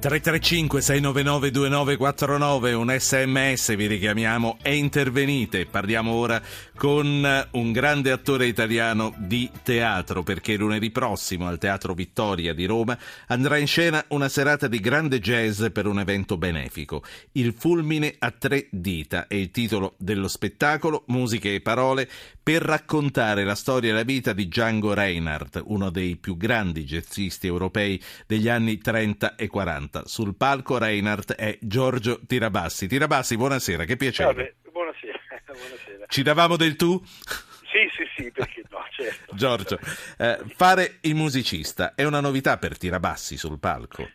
335 699 2949 un sms vi richiamiamo e intervenite. Parliamo ora con un grande attore italiano di teatro perché lunedì prossimo al Teatro Vittoria di Roma andrà in scena una serata di grande jazz per un evento benefico Il fulmine a tre dita è il titolo dello spettacolo musiche e parole per raccontare la storia e la vita di Django Reinhardt uno dei più grandi jazzisti europei degli anni 30 e 40 canta. Sul palco Reinhardt è Giorgio Tirabassi. Tirabassi, buonasera, che piacere. Vabbè, buonasera, buonasera. Ci davamo del tu? Sì, sì, sì, perché no, certo. Giorgio, eh, fare il musicista è una novità per Tirabassi sul palco?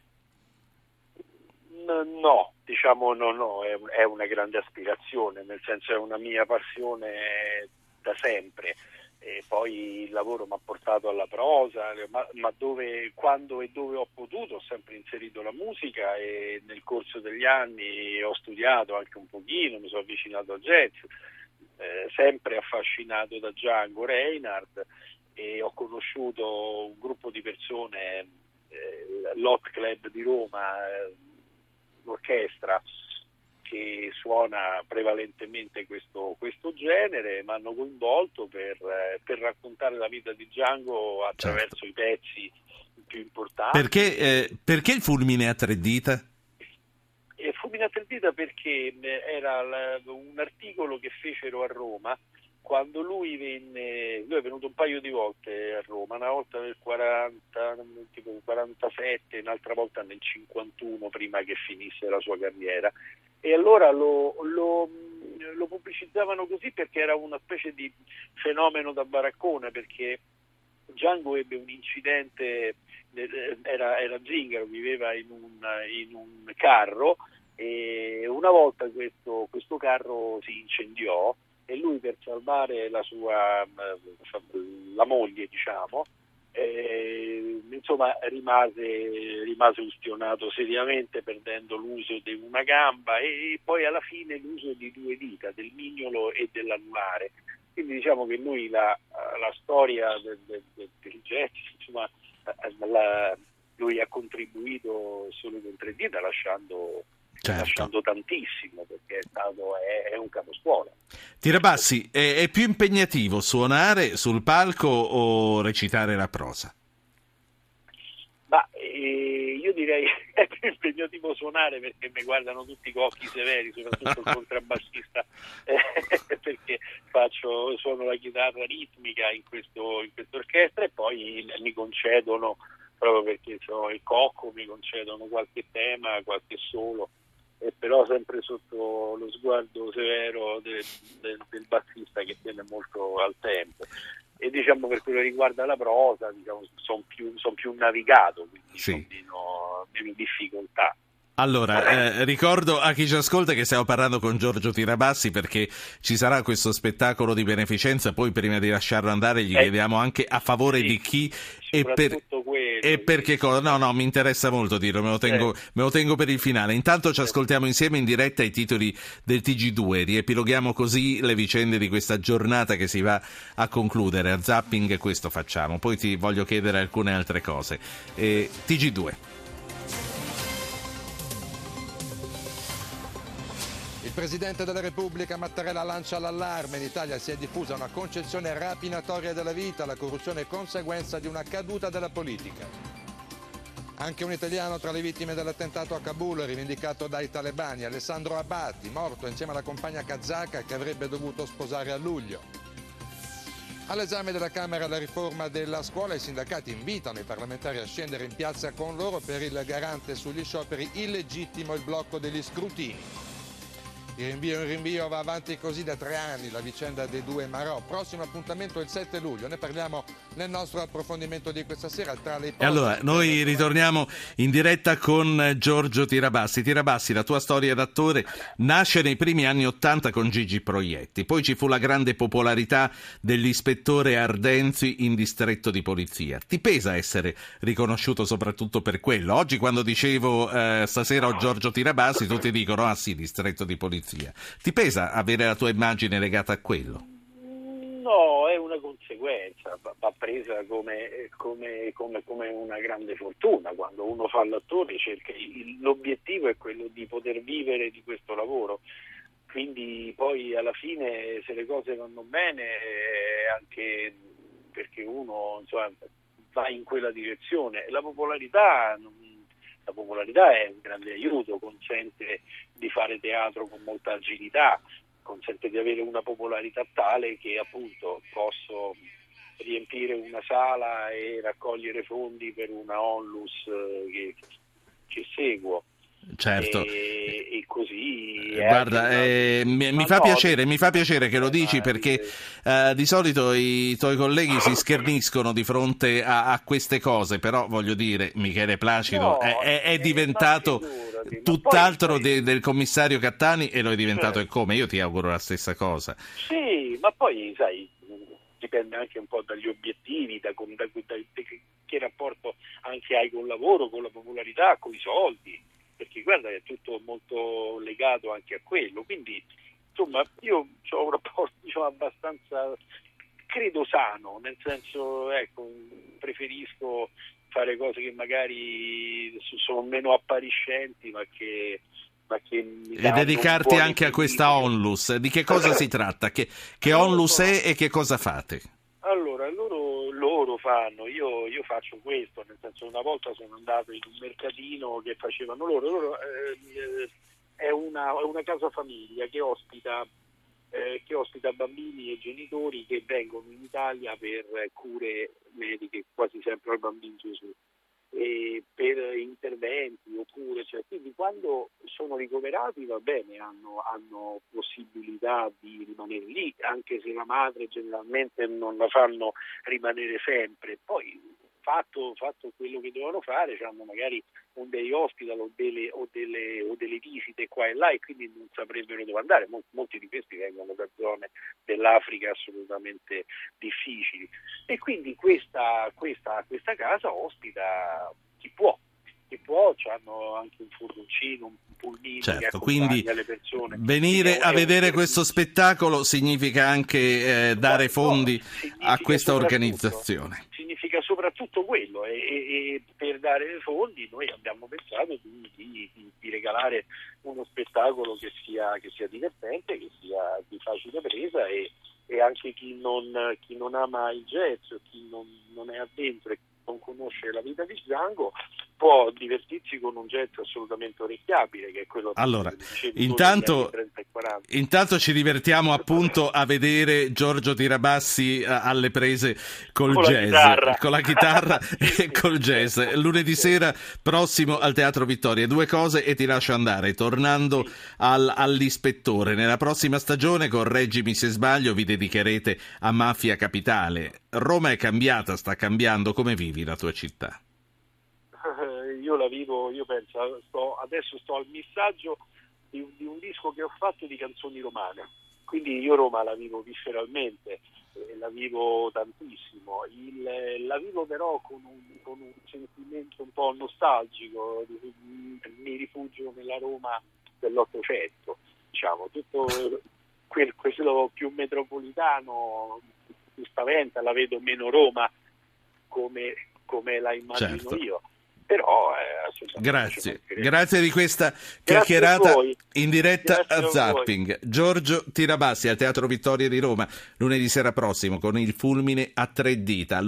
No, diciamo no, no, è una grande aspirazione, nel senso è una mia passione da sempre e poi il lavoro mi ha portato alla prosa, ma, ma dove, quando e dove ho potuto ho sempre inserito la musica e nel corso degli anni ho studiato anche un pochino, mi sono avvicinato al jazz, eh, sempre affascinato da Django Reinhardt e ho conosciuto un gruppo di persone, eh, l'Hot Club di Roma, eh, l'orchestra, che suona prevalentemente questo, questo genere, mi hanno coinvolto per, eh, per, raccontare la vita di Django attraverso certo. i pezzi più importanti. Perché, eh, perché il fulmine a tre dita? Il fulmine a tre dita perché eh, era un articolo che fecero a Roma quando lui venne, lui è venuto un paio di volte a Roma, una volta nel 40, tipo 47, un'altra volta nel 51 prima che finisse la sua carriera. E allora lo, lo, lo pubblicizzavano così perché era una specie di fenomeno da baraccone perché Django ebbe un incidente, eh, era, era zingaro, viveva in un, in un carro e una volta questo, questo carro si incendiò e lui per salvare la sua la moglie diciamo eh, insomma rimase, rimase ustionato seriamente perdendo l'uso di una gamba e poi alla fine l'uso di due dita, del mignolo e dell'anulare. Quindi diciamo che lui la, la storia del, del, del jazz, insomma, la, lui ha contribuito solo con tre dita lasciando certo. lasciando tantissimo perché è, stato, è, è un caposcuola. Tirabassi, è, è più impegnativo suonare sul palco o recitare la prosa? Ma eh, io direi è più impegnativo suonare perché mi guardano tutti i occhi severi, soprattutto il contrabbassista, eh, perché faccio, suono la chitarra ritmica in, questo, in questa orchestra e poi mi concedono, proprio perché sono il cocco, mi concedono qualche tema, qualche solo e però sempre sotto lo sguardo severo del, del, del bassista che tiene molto al tempo. E diciamo per quello che riguarda la prosa, diciamo, sono più, son più navigato, quindi sì. sono meno, meno difficoltà. Allora, eh, ricordo a chi ci ascolta che stiamo parlando con Giorgio Tirabassi perché ci sarà questo spettacolo di beneficenza, poi prima di lasciarlo andare gli eh, chiediamo anche a favore sì, di chi e per, e per che cosa. No, no, mi interessa molto dirlo, me lo, tengo, eh. me lo tengo per il finale. Intanto ci ascoltiamo insieme in diretta i titoli del TG2, riepiloghiamo così le vicende di questa giornata che si va a concludere. A zapping questo facciamo, poi ti voglio chiedere alcune altre cose. Eh, TG2. Il Presidente della Repubblica Mattarella lancia l'allarme. In Italia si è diffusa una concezione rapinatoria della vita, la corruzione è conseguenza di una caduta della politica. Anche un italiano tra le vittime dell'attentato a Kabul, rivendicato dai talebani, Alessandro Abati, morto insieme alla compagna kazaka che avrebbe dovuto sposare a luglio. All'esame della Camera la riforma della scuola, i sindacati invitano i parlamentari a scendere in piazza con loro per il garante sugli scioperi illegittimo il blocco degli scrutini. Il rinvio in rinvio va avanti così da tre anni, la vicenda dei due Marò. Prossimo appuntamento il 7 luglio, ne parliamo nel nostro approfondimento di questa sera. Tra le e allora, noi ritorniamo in diretta con Giorgio Tirabassi. Tirabassi, la tua storia d'attore nasce nei primi anni Ottanta con Gigi Proietti, poi ci fu la grande popolarità dell'ispettore Ardenzi in distretto di polizia. Ti pesa essere riconosciuto soprattutto per quello? Oggi quando dicevo eh, stasera ho Giorgio Tirabassi, tutti dicono ah sì, distretto di polizia polizia. Ti pesa avere la tua immagine legata a quello? No, è una conseguenza, va presa come, come, come, come, una grande fortuna. Quando uno fa l'attore cerca, l'obiettivo è quello di poter vivere di questo lavoro. Quindi poi alla fine se le cose vanno bene anche perché uno insomma, va in quella direzione. La popolarità, la popolarità è un grande aiuto, consente di fare teatro con molta agilità, consente di avere una popolarità tale che appunto posso riempire una sala e raccogliere fondi per una onlus eh, che, che seguo. Certo. E, e così. Guarda, eh, mi, mi, fa piacere, mi fa piacere che lo dici perché eh, di solito i tuoi colleghi si scherniscono di fronte a, a queste cose, però voglio dire, Michele Placido no, è, è, è, diventato tutt'altro poi, de, del commissario Cattani e lo è diventato certo. e come. Io ti auguro la stessa cosa. Sì, ma poi sai, dipende anche un po' dagli obiettivi, da, da, da, da che rapporto anche hai col lavoro, con la popolarità, con i soldi perché guarda è tutto molto legato anche a quello. Quindi insomma io ho un rapporto diciamo, abbastanza credo sano, nel senso ecco, preferisco fare cose che magari sono meno appariscenti ma che e dedicarti anche a questa onlus. Di che cosa si tratta? Che, che onlus è e che cosa fate? Fanno, io, io, faccio questo, nel senso una volta sono andato in un mercatino che facevano loro, loro eh, è, una, è, una, casa famiglia che ospita, eh, che ospita bambini e genitori che vengono in Italia per cure mediche, quasi sempre al bambino Gesù. eh, per interventi oppure cioè, quindi quando sono ricoverati va bene hanno, hanno, possibilità di rimanere lì anche se la madre generalmente non la fanno rimanere sempre. Poi fatto, fatto quello che devono fare hanno magari un day hospital o delle, o, delle, o delle, visite qua e là e quindi non saprebbero dove andare. Molti, molti di questi vengono da zone dell'Africa assolutamente difficili. E quindi questa, questa, questa casa ospita chi può, chi può, hanno anche un furgoncino, un pulmino certo, quindi venire a vedere questo spettacolo significa anche eh, dare fondi a questa organizzazione. Soprattutto quello e, e, e, per dare fondi noi abbiamo pensato di, di, di regalare uno spettacolo che sia, che sia, divertente, che sia di facile presa e, e anche chi non, chi non, ama il jazz, chi non, non è addentro e non conosce la vita di Django può divertirsi con un jet assolutamente orecchiabile che è quello allora, intanto, intanto ci divertiamo appunto a vedere Giorgio Tirabassi eh, alle prese col con jazz la con la chitarra e col jazz. Lunedì sera prossimo al Teatro Vittoria. Due cose e ti lascio andare. Tornando al, all'ispettore nella prossima stagione correggimi se sbaglio vi dedicherete a Mafia Capitale. Roma è cambiata sta cambiando. Come vivi la tua città? Io la vivo, io penso, sto, adesso sto al missaggio di un, di un, disco che ho fatto di canzoni romane, quindi io Roma la vivo visceralmente, eh, la vivo tantissimo, Il, la vivo però con un, con un, sentimento un po' nostalgico, mi rifugio nella Roma dell'Ottocento, diciamo, tutto quel, quello più metropolitano mi spaventa, la vedo meno Roma come, come la immagino certo. io però eh, grazie. grazie di questa chiacchierata in diretta a, a Zapping. Giorgio Tirabassi al Teatro Vittoria di Roma lunedì sera prossimo con il fulmine a tre dita